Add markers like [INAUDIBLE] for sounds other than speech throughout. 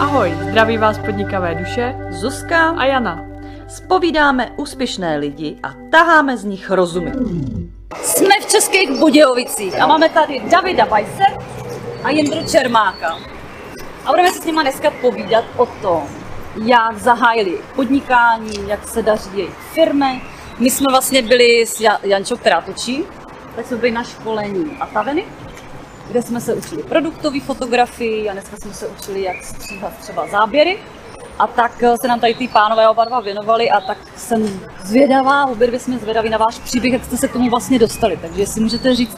Ahoj, zdraví vás podnikavé duše Zuzka, a Jana. spovídáme úspěšné lidi a taháme z nich rozumy. Jsme v Českých Budějovicích a máme tady Davida Bajse a Jindru Čermáka. A budeme si s nimi dneska povídat o tom, jak zahájili podnikání, jak se daří jejich firmy. My jsme vlastně byli s Ja- Jančou, která točí, tak jsme byli na školení Ataveny, kde jsme se učili produktové fotografii a dneska jsme se učili, jak stříhat třeba záběry. A tak eh, se nám tady ty pánové oba dva věnovali a tak jsem zvědavá, obě dvě jsme zvědaví na váš příběh, jak jste se k tomu vlastně dostali. Takže jestli můžete říct,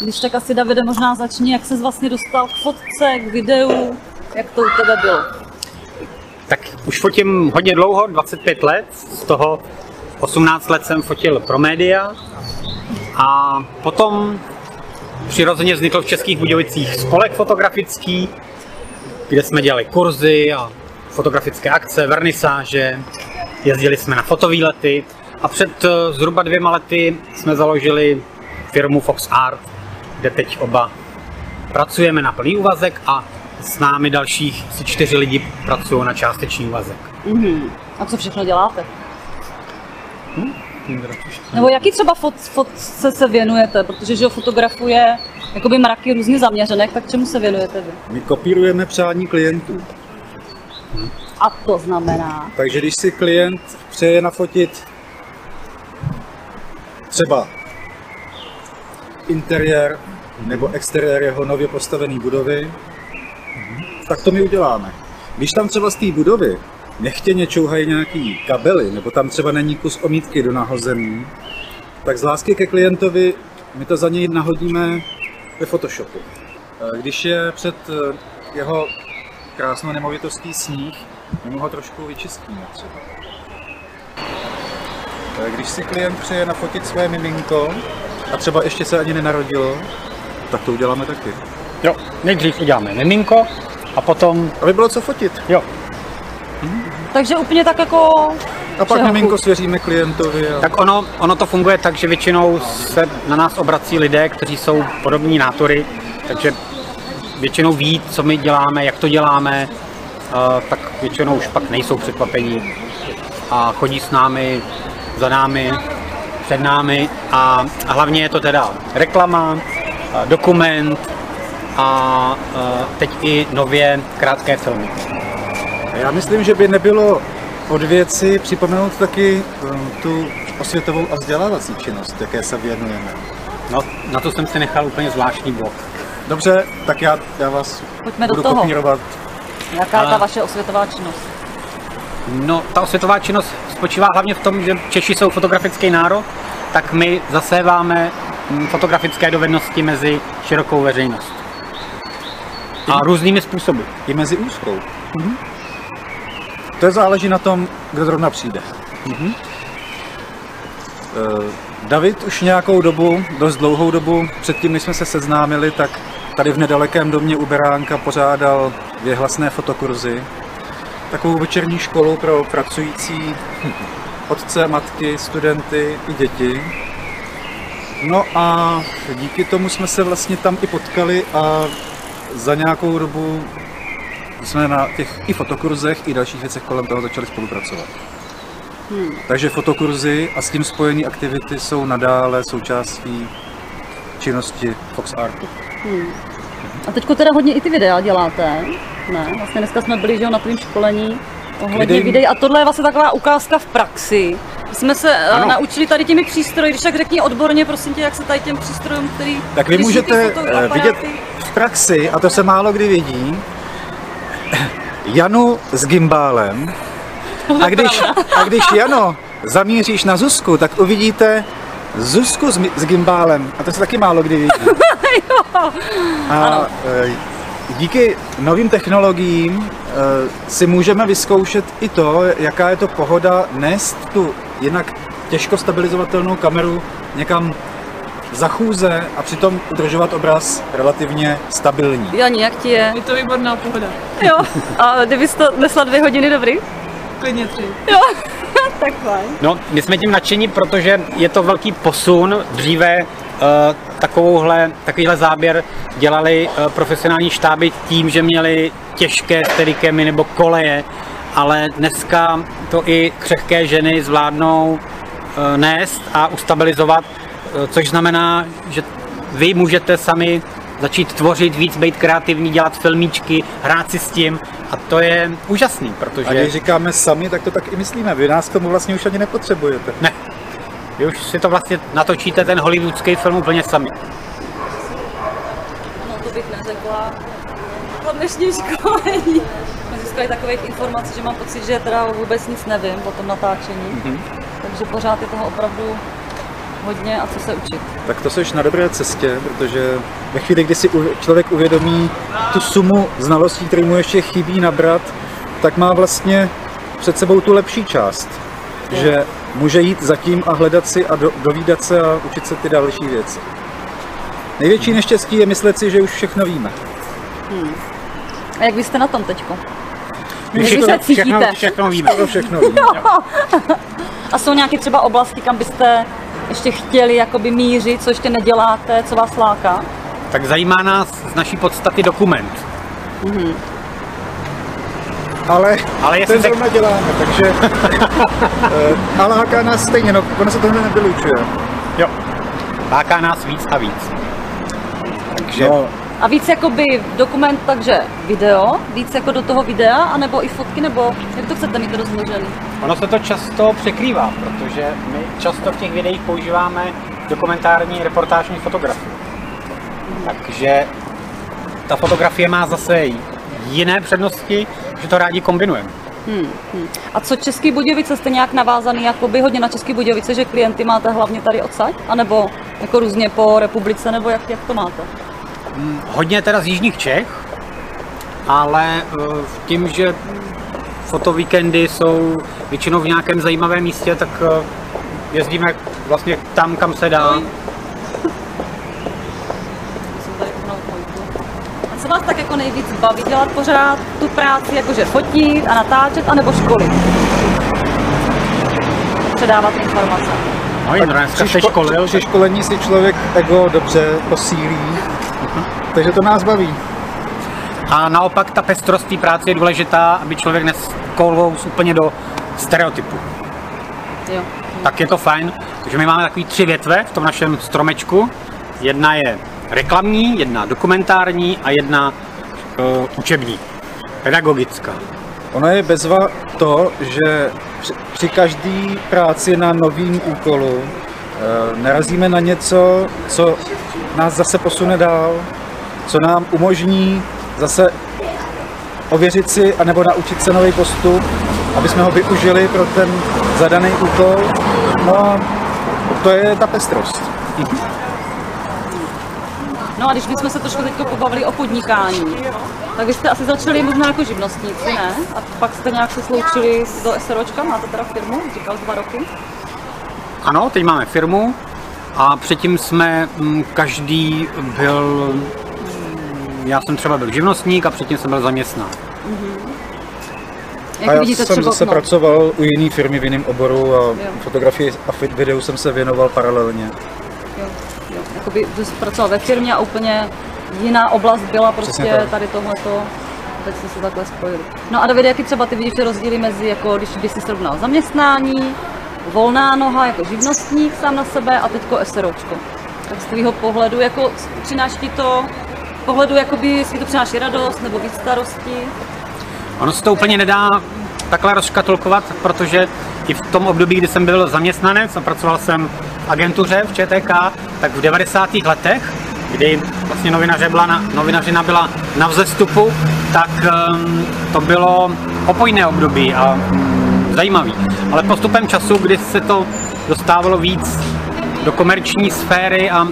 když tak asi Davide možná začni, jak se vlastně dostal k fotce, k videu, jak to u tebe bylo. Tak už fotím hodně dlouho, 25 let, z toho 18 let jsem fotil pro média a potom přirozeně vznikl v Českých Budějovicích spolek fotografický, kde jsme dělali kurzy a fotografické akce, vernisáže, jezdili jsme na fotovýlety a před eh, zhruba dvěma lety jsme založili firmu Fox Art, kde teď oba pracujeme na plný úvazek a s námi dalších asi čtyři lidi pracují na částečný úvazek. Mhm. A co všechno děláte? Nebo jaký třeba fot, fotce se věnujete? Protože že ho fotografuje jakoby mraky různě zaměřenek, tak čemu se věnujete vy? My kopírujeme přání klientů. A to znamená, Takže když si klient přeje nafotit třeba interiér nebo exteriér jeho nově postavené budovy, tak to my uděláme. Když tam třeba z té budovy nechtěně čouhají nějaký kabely, nebo tam třeba není kus omítky do nahozený, tak z lásky ke klientovi my to za něj nahodíme ve Photoshopu. Eh, Když je před eh, jeho krásnou nemovitostí sníh, my mu ho trošku vyčistíme třeba. Eh, Když si klient přeje nafotit své miminko a třeba ještě se ani nenarodilo, tak to uděláme taky. Jo, nejdřív uděláme miminko a potom, Aby bylo co fotit. jo, takže úplně tak jako... A pak miminko svěříme klientovi. A... tak ono, ono to funguje tak, že většinou se na nás obrací lidé, kteří jsou podobní nátory, takže většinou ví, co my děláme, jak to děláme, tak většinou už pak nejsou překvapení a chodí s námi, za námi, před námi a, a hlavně je to teda reklama, dokument a teď i nově krátké filmy. A Já myslím, že by nebylo od věci připomenout taky um, tu osvětovou a vzdělávací činnost, jaké se věnujeme. No, na to jsem si nechal úplně zvláštní blok. Dobře, tak já, já vás Pojďme do budu toho. kopírovat. Jaká je ta A- vaše osvětová činnost? No, ta osvětová činnost spočívá hlavně v tom, že Češi jsou fotografický národ, tak my zaséváme mm, fotografické dovednosti mezi širokou veřejnost. A různými způsoby. I mezi úzkou. To záleží na tom, kdo zrovna přijde. Eh, David už nějakou dobu, dost dlouhou dobu, předtím, než jsme se seznámili, tak tady v nedalekém domě u Beránka pořádal věhlasné fotokurzy. Takovou večerní školu pro pracující otce, matky, studenty i děti. No a díky tomu jsme se vlastně tam i potkali a za nějakou dobu jsme na těch i fotokurzech, i dalších věcech kolem toho začali spolupracovat. Hmm. Takže fotokurzy a s tím spojené aktivity jsou nadále součástí činnosti Fox Artu. A teďko teda hodně i ty videa děláte, ne? Vlastně dneska jsme byli že jo, na tvém školení ohledně Videí- videí a tohle je vlastně taková ukázka v praxi. My jsme se ano. Ano. naučili tady těmi přístroji, když tak řekni odborně, prosím tě, jak se tady těm přístrojům, který Tak vy můžete eh, vidět v praxi, a to se málo kdy vidí, Janu s gimbálem. A když, a když Jano zamíříš na Zuzku, tak uvidíte Zuzku s, s gimbálem. A to se taky málo kdy vidí. [LAUGHS] A eh, díky novým technologiím eh, si můžeme vyzkoušet i to, jaká je to pohoda nést tu jinak těžko stabilizovatelnou kameru někam za chůze a přitom udržovat obraz relativně stabilní. Jani, jak ti je? Je to výborná pohoda. Jo. A kdybys to nesla dvě hodiny, dobrý? Klidně tři. Jo. [LAUGHS] tak fajn. No, my jsme tím nadšení, protože je to velký posun. Dříve uh, takovouhle, takovýhle záběr dělali eh, profesionální štáby tím, že měli těžké sterikemy nebo koleje, ale dneska to i křehké ženy zvládnou eh, nést a ustabilizovat, což znamená, že vy můžete sami začít tvořit víc, být kreativní, dělat filmíčky, hrát si s tím a to je úžasný, protože... A když říkáme sami, tak to tak i myslíme. Vy nás k tomu vlastně už ani nepotřebujete. Ne, vy už si to vlastně natočíte ten hollywoodský film úplně sami. No to bych neřekla. Po dnešním školení jsme získali takových informací, že mám pocit, že teda vůbec nic nevím o tom natáčení. Mm-hmm. Takže pořád je toho opravdu hodně a co se učit. Tak to jsi na dobré cestě, protože ve chvíli, kdy si člověk uvědomí tu sumu znalostí, které mu ještě chybí nabrat, tak má vlastně před sebou tu lepší část. Že může jít zatím a hledat si a do, dovídat se a učit se ty další věci. Největší neštěstí je myslet si, že už všechno víme. A jak vy jste na tom teďko? My všechno, se všechno, cítíte? všechno víme. [LAUGHS] Skoro všechno víme. [LAUGHS] A jsou nějaké třeba oblasti, kam byste ještě chtěli jakoby mířit, co ještě neděláte, co vás láká? Tak zajímá nás z naší podstaty dokument. Ale, Ale jestli ten se- zrovna děláme, takže [LAUGHS] eh, a láká nás stejně, no, ono se to nevylučuje. Jo. Láká nás víc a víc. Takže No, A víc jakoby dokument, takže video, víc jako do toho videa, anebo i fotky, nebo jak to chcete mít rozložený? ono se to často překrývá, protože my často v těch videích používáme dokumentární reportážní fotografii. Takže ta fotografie má zase jiné přednosti, že to rádi kombinujeme. A co Český Budějovice, jste nějak navázaný jakoby hodně na Český Budějovice, že klienty máte hlavně tady odsaď? A nebo jako různě po republice, nebo jak, jak to máte? Hodně teda z jižních Čech, ale eh, tím, že fotovíkendy jsou většinou v nějakém zajímavém místě, tak eh, jezdíme vlastně tam, kam se dá. A co vás tak jako nejvíc baví dělat pořád tu práci, jakože fotit a natáčet, anebo školy? Předávat informace. No, dneska se ško- školil, při školení si člověk ego dobře posílí, takže to nás baví. A naopak ta pestrost té práce je důležitá, aby člověk neskolvous úplně do stereotypu. Jo. Tak je to fajn, takže my máme takový tři větve v tom našem stromečku. Jedna je reklamní, jedna dokumentární a jedna uh, učební, pedagogická. Ono je bezva to, že při, při každé práci na novým úkolu eh, narazíme na něco, co nás zase posune dál, co nám umožní zase ověřit si anebo naučit se nový postup, aby jsme ho využili pro ten zadaný úkol. No a to je ta pestrost. No a když bychom se trošku teď pobavili o podnikání, tak vy jste asi začali možná jako živnostníci, ne? A pak jste nějak se sloučili do SROčka, máte teda firmu, říkal dva roky. Ano, teď máme firmu a předtím jsme mm, každý byl, já jsem třeba byl živnostník a předtím jsem byl zaměstnán. Jak a já vidíte jsem třeba, zase no, pracoval u jiné firmy v jiném oboru a fotografii a fit videu jsem se věnoval paralelně. jo, jo, jakoby pracoval ve firmě a úplně jiná oblast byla prostě tady tohleto. Teď jste se takhle spojili. No a David, jaký třeba ty vidíš rozdíly mezi, jako když bys si srovnal zaměstnání, volná noha jako živnostník sám na sebe a teďko SROčko. Tak z tvýho pohledu, jako přináší ti to pohledu, jakoby, jestli to přináší radost nebo víc starosti. Ono se to úplně nedá takhle rozškatulkovat, protože i v tom období, kdy jsem byl zaměstnanec a pracoval jsem v agentuře v ČTK, tak v 90. letech, kdy vlastně novinaře byla na, novinařina byla na vzestupu, tak um, to bylo opojné období a um, zajímavý. Ale postupem času, kdy se to dostávalo víc do komerční sféry a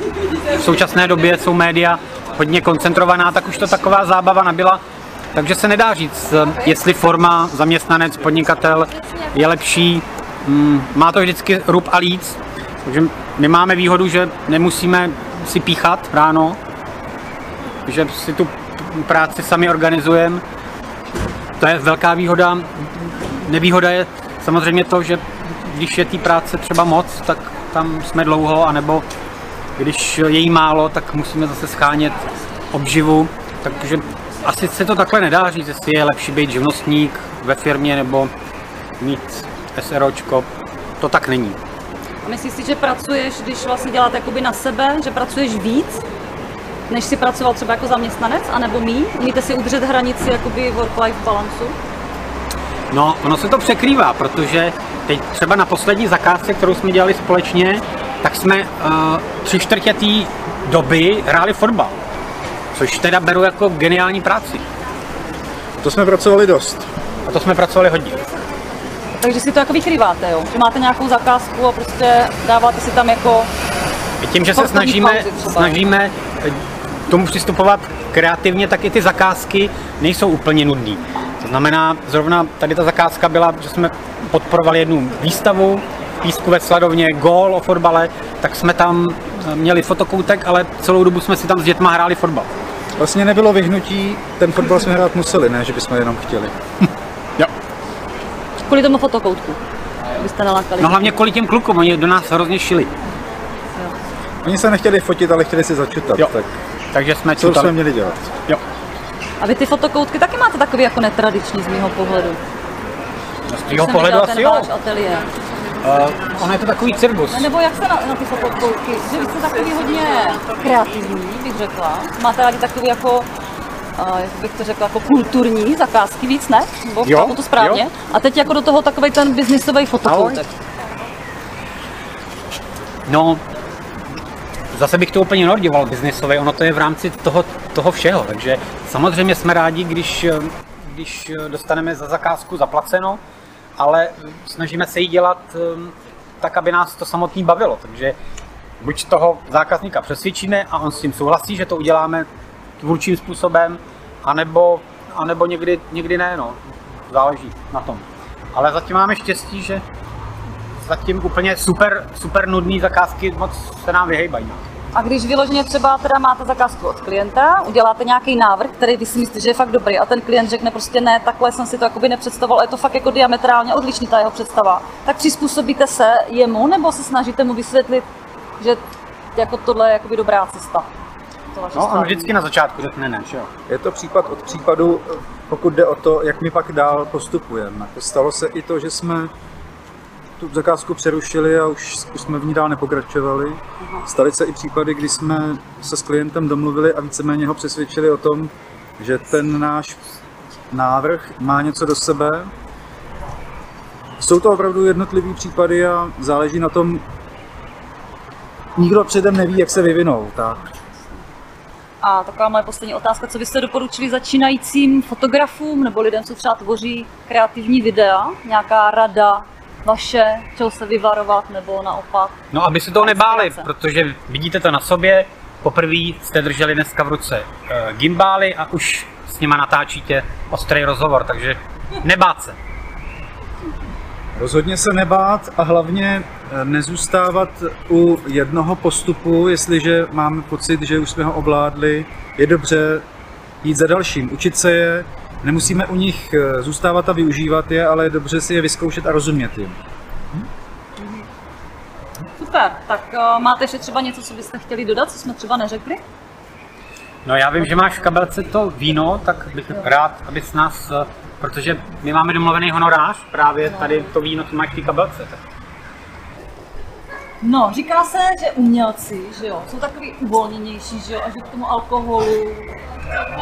v současné době jsou média hodně koncentrovaná, tak už to taková zábava nabyla. Takže se nedá říct, jestli forma zaměstnanec, podnikatel je lepší. Mm, Má to vždycky rub a líc. Takže my máme výhodu, že nemusíme si píchat ráno, že si tu práci sami organizujeme. To je velká výhoda. Nevýhoda je samozřejmě to, že když je té práce třeba moc, tak tam jsme dlouho, anebo když je jí málo, tak musíme zase schánět obživu, takže asi se to takhle nedá říct, jestli je lepší být živnostník ve firmě nebo mít SROčko, to tak není. A myslíš si, že pracuješ, když vlastně děláte jakoby na sebe, že pracuješ víc, než si pracoval třeba jako zaměstnanec, anebo mý? Umíte si udržet hranici jakoby work-life balancu? No, ono se to překrývá, protože teď třeba na poslední zakázce, kterou jsme dělali společně, tak jsme uh, tři čtvrtě té doby hráli fotbal. Což teda beru jako geniální práci. To jsme pracovali dost. A to jsme pracovali hodně. Takže si to jako vykrýváte, jo? Že máte nějakou zakázku a prostě dáváte si tam jako... Tím, že se snažíme, snažíme eh, k tomu přistupovat kreativně, tak i ty zakázky nejsou úplně nudné. To znamená, zrovna tady ta zakázka byla, že jsme podporovali jednu výstavu Písku ve Sladovně, gól o fotbale, tak jsme tam eh, měli fotokoutek, ale celou dobu jsme si tam s dětma hráli fotbal. Vlastně nebylo vyhnutí, ten fotbal jsme hrát museli, ne, že bychom jenom chtěli. Jo. Kvůli tomu fotokoutku. Byste nalákali. No hlavně kvůli těm klukům, oni do nás hrozně šili. Oni se nechtěli fotit, ale chtěli si začutat, Jo. tak Takže jsme co jsme měli dělat? Jo. A vy ty fotokoutky taky máte takový jako netradiční z mého pohledu. Z tvýho Jsem pohledu asi jo. ateliér. Uh, ono je to takový cirkus. Nebo jak se na, na ty fotokoutky? Že vy jste takový hodně kreativní, bych řekla. Máte rádi takový jako, uh, jak bych to řekla, jako kulturní zakázky víc, ne? Nebo Jo, to správně? jo. A teď jako do toho takový ten biznisový fotokoutek. No, zase bych to úplně neodděval biznisově, ono to je v rámci toho, toho všeho, takže samozřejmě jsme rádi, když, eh, když eh, dostaneme za zakázku zaplaceno, ale snažíme se ji dělat eh, tak, aby nás to samotný bavilo, takže buď toho zákazníka přesvědčíme a on s tím souhlasí, že to uděláme tvůrčím způsobem, anebo, anebo někdy, někdy ne, no. záleží na tom. Ale zatím máme štěstí, že zatím úplně super, super nudný zakázky moc se nám vyhejbají. A když vyloženě třeba teda máte zakázku od klienta, uděláte nějaký návrh, který vy si myslíte, že je fakt dobrý a ten klient řekne prostě ne, takhle jsem si to jakoby nepředstavoval, je to fakt jako diametrálně odlišný ta jeho představa, tak přizpůsobíte se jemu nebo se snažíte mu vysvětlit, že jako tohle je jakoby dobrá cesta? To No, on vždycky na začátku řekne ne, že jo. Je to případ od případu, pokud jde o to, jak my pak dál postupujeme. Stalo se i to, že jsme tu zakázku přerušili a už, jsme v ní dál nepokračovali. Staly se i případy, kdy jsme se s klientem domluvili a víceméně ho přesvědčili o tom, že ten náš návrh má něco do sebe. Jsou to opravdu jednotlivý případy a záleží na tom, nikdo předem neví, jak se vyvinou. Tak. A taková moje poslední otázka, co byste doporučili začínajícím fotografům nebo lidem, co třeba tvoří kreativní videa? Nějaká rada vaše, čeho se vyvarovat nebo naopak? No, aby se toho nebáli, Inspirace. protože vidíte to na sobě, poprvé jste drželi dneska v ruce uh, gimbály a už s nima natáčíte ostrý rozhovor, takže nebát se. Rozhodně se nebát a hlavně eh, nezůstávat u jednoho postupu, jestliže máme pocit, že už jsme ho ovládli. Je dobře jít za dalším, učit se je, nemusíme u nich eh, zůstávat a využívat je, ale je dobře si je vyzkoušet a rozumět jim. Super, tak uh, máte ještě třeba něco, co byste chtěli dodat, co jsme třeba neřekli? No já vím, že máš v kabelce to víno, tak bych rád, abys nás, eh, protože my máme domluvený honorář, právě tady to víno, co máš v té kabelce. Tak No, říká se, že umělci, že jo, jsou takový uvolněnější, že jo, a že k tomu alkoholu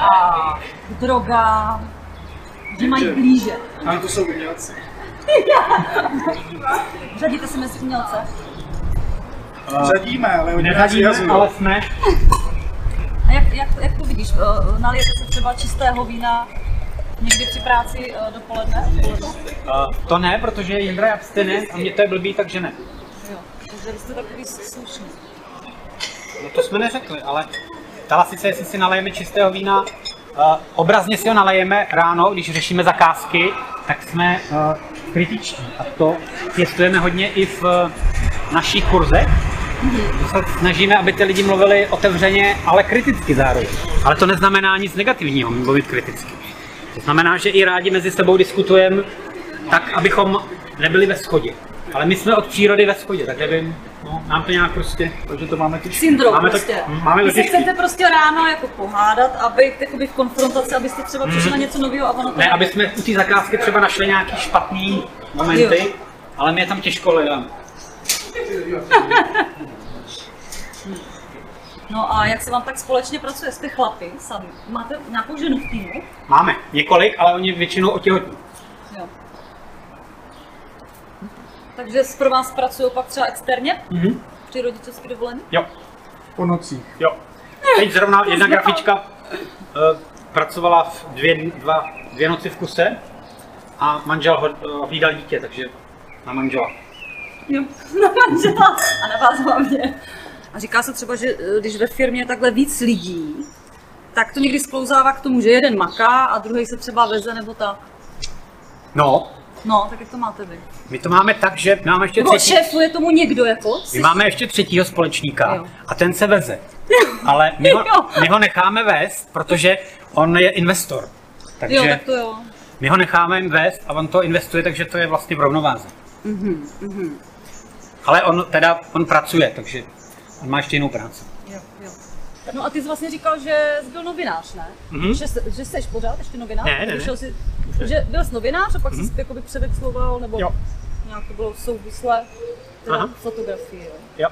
a k drogám, že mají blíže. Ale to jsou umělci. [LAUGHS] Řadíte se mezi umělce? Řadíme, ale oni nás ale jsme. A jak, jak, jak to vidíš? Eh, Nalijete se třeba čistého vína někdy při práci eh, dopoledne? Uh, to ne, protože Jindra je abstinent a mě to je blbý, takže ne. Vy jste takový slušný. No to jsme neřekli, ale ptala si jestli si nalejeme čistého vína. Uh, obrazně si ho nalejeme ráno, když řešíme zakázky, tak jsme uh, kritičtí. A to pěstujeme hodně i v uh, našich kurzech. Že se snažíme, aby ty lidi mluvili otevřeně, ale kriticky zároveň. Ale to neznamená nic negativního, mluvit kriticky. To znamená, že i rádi mezi sebou diskutujeme tak, abychom nebyli ve shodě. Ale my jsme od přírody ve schodě, tak nevím, no, nám to nějak prostě... Takže to máme těžké. Syndrom Máme to- prostě. máme to Vy se chcete prostě ráno jako pohádat a být jakoby v konfrontaci, abyste třeba přišli na něco nového a ono to... Ne, aby jsme u té zakázky třeba našli nějaký špatný momenty, Jo. ale my je tam těžko hledáme. [LAUGHS] No a jak se vám tak společně pracuje? Jste chlapi sami? Máte nějakou ženu v týmu? Máme několik, ale oni většinou otěhotní. Jo. Takže pro vás pracují pak třeba externě? Mhm. Při rodičovský dovolení? Jo, Po nocích. jo. Teď zrovna jedna grafička uh, pracovala v dvě, dva, dvě noci v kuse a manžel ho, uh, hlídal dítě, takže na manžela. Jo, [LAUGHS] na manžela a na vás hlavně. A říká se třeba, že eh, když ve firmě je takhle víc lidí, tak to někdy sklouzává k tomu, že jeden maká a druhý se třeba veze nebo tak. No, No, tak jak to máte vy? my to máme tak, že máme ještě Nebo třetí, šéfuje tomu někdo jako? my máme ještě třetího společníka Jo. a ten se veze. Ale my ho, [LAUGHS] my ho necháme vést, protože on je investor. Takže Jo, tak to jo. my ho necháme vést a on to investuje, takže to je vlastně v rovnováze. Mhm, Ale on teda, on pracuje, takže on má ještě jinou práci. jo, jo. No a ty jsi vlastně říkal, že jsi byl novinář, ne? Mhm. Že, jsi, že jsi pořád ještě novinář? Ne, ne, ne. Jsi, že byl jsi novinář a pak jsi jakoby převexloval, nebo Jo. nějak to bylo souvislé, teda fotografii, jo. Jo.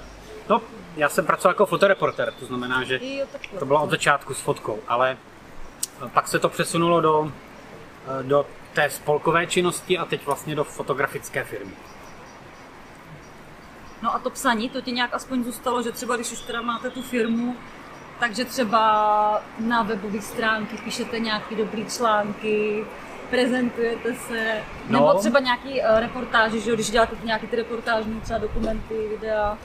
No, já jsem pracoval jako fotoreporter, to znamená, že Jo, to bylo od začátku s fotkou, ale pak se to přesunulo do, do té spolkové činnosti a teď vlastně do fotografické firmy. No a to psaní, to ti nějak aspoň zůstalo, že třeba když už teda máte tu firmu, takže třeba na webové stránky píšete nějaký dobrý články, prezentujete se, No. nebo třeba nějaký uh, reportáže, že když děláte nějaký ty reportážní třeba dokumenty, videa.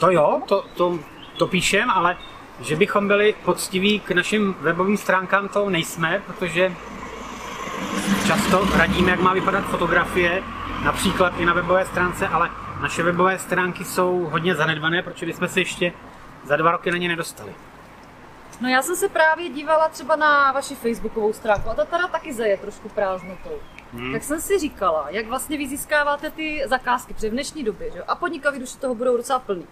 To jo, to, to, to píšem, ale že bychom byli poctiví k našim webovým stránkám, to nejsme, protože často radíme, jak má vypadat fotografie, například i na webové stránce, ale naše webové stránky jsou hodně zanedbané, protože jsme se ještě za dva roky na ně nedostali. No já jsem se právě dívala třeba na vaši facebookovou stránku a ta teda taky zaje trošku prázdnotou. Hmm. Tak jsem si říkala, jak vlastně vy získáváte ty zakázky, protože v dnešní době, že jo, a podnikaví duše toho budou docela plný.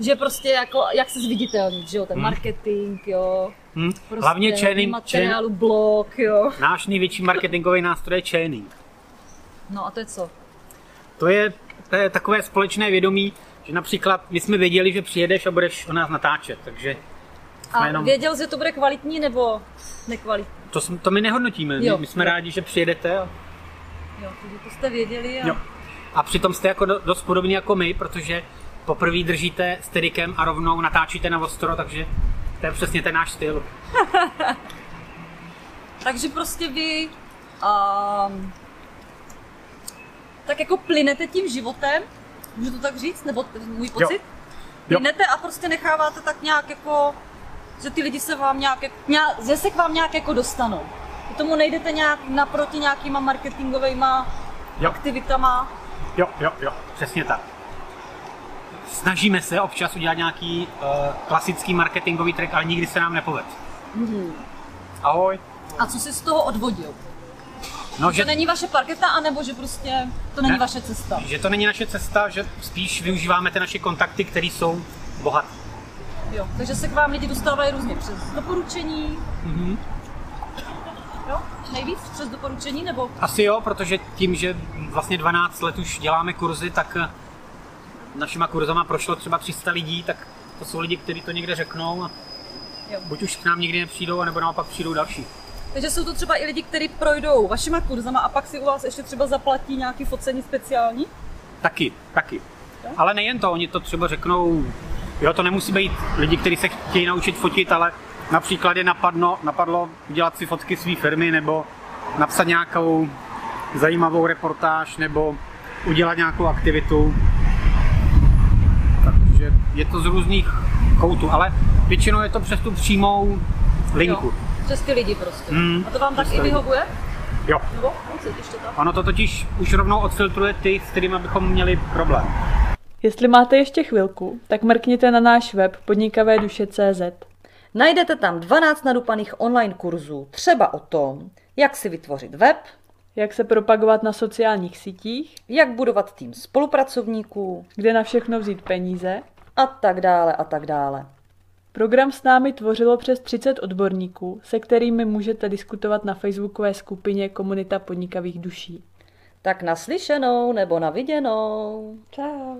Že prostě jako, jak se zviditelnit, že jo, ten marketing, jo. Hm? Prostě Hlavně chaining, materiálu, blog, jo. náš největší marketingový nástroj je chaining. No a to je co? To je, to je takové společné vědomí, že například my jsme věděli, že přijedeš a budeš o nás natáčet, takže A jenom- věděl jsi, že to bude kvalitní nebo nekvalitní? to, jsme- to my nehodnotíme. My, Jo. my jsme rádi, že přijedete a, Jo, takže to jste věděli a... jo. a přitom jste jako do, dost podobní jako my, protože poprvé držíte steadikem a rovnou natáčíte na ostro, takže to je přesně ten náš styl. [LAUGHS] Takže prostě vy um, tak jako plynete tím životem, můžu to tak říct, nebo můj pocit? Jo. Plynete a prostě necháváte tak nějak jako, že ty lidi se vám nějak, jak- nějak že se k vám nějak jako dostanou. K tomu nejdete nějak naproti nějakýma marketingovými Jo. aktivitama. Jo, jo, jo, přesně tak. Snažíme se občas udělat nějaký uh, klasický marketingový trik, ale nikdy se nám nepovede. Mhm. Ahoj. A co si z toho odvodil? No, Že že, to není vaše parketa, anebo že prostě to není Ne. vaše cesta? že to není naše cesta, že spíš využíváme ty naše kontakty, které jsou bohaté. Jo, takže se k vám lidi dostávají různě přes doporučení. Mhm. Jo, nejvíc přes doporučení, nebo Asi jo, protože tím, že vlastně 12 let už děláme kurzy, tak eh, našima kurzama prošlo třeba 300 lidí, tak to jsou lidi, kteří to někde řeknou a Jo. buď už k nám nikdy nepřijdou, nebo naopak přijdou další. Takže jsou to třeba i lidi, kteří projdou vašima kurzama a pak si u vás ještě třeba zaplatí nějaký focení speciální? Taky, taky. Ale nejen to, oni to třeba řeknou, jo, to nemusí být lidi, kteří se chtějí naučit fotit, ale například je napadlo, napadlo udělat si fotky své firmy, nebo napsat nějakou zajímavou reportáž, nebo udělat nějakou aktivitu. Takže je to z různých koutů, ale většinou je to přes tu přímou linku. Jo, přes ty lidi prostě. Mm, a to vám tak i vyhovuje? Jo. Nebo? Ještě tak? Ono to totiž už rovnou odfiltruje ty, s kterými bychom měli problém. Jestli máte ještě chvilku, tak mrkněte na náš web podnikavéduše.cz. Najdete tam 12 nadupaných online kurzů, třeba o tom, jak si vytvořit web, jak se propagovat na sociálních sítích, Jak budovat tým spolupracovníků kde na všechno vzít peníze. a tak dále a tak dále. Program s námi tvořilo přes 30 odborníků, se kterými můžete diskutovat na facebookové skupině Komunita podnikavých duší. Tak naslyšenou nebo na viděnou. Ciao.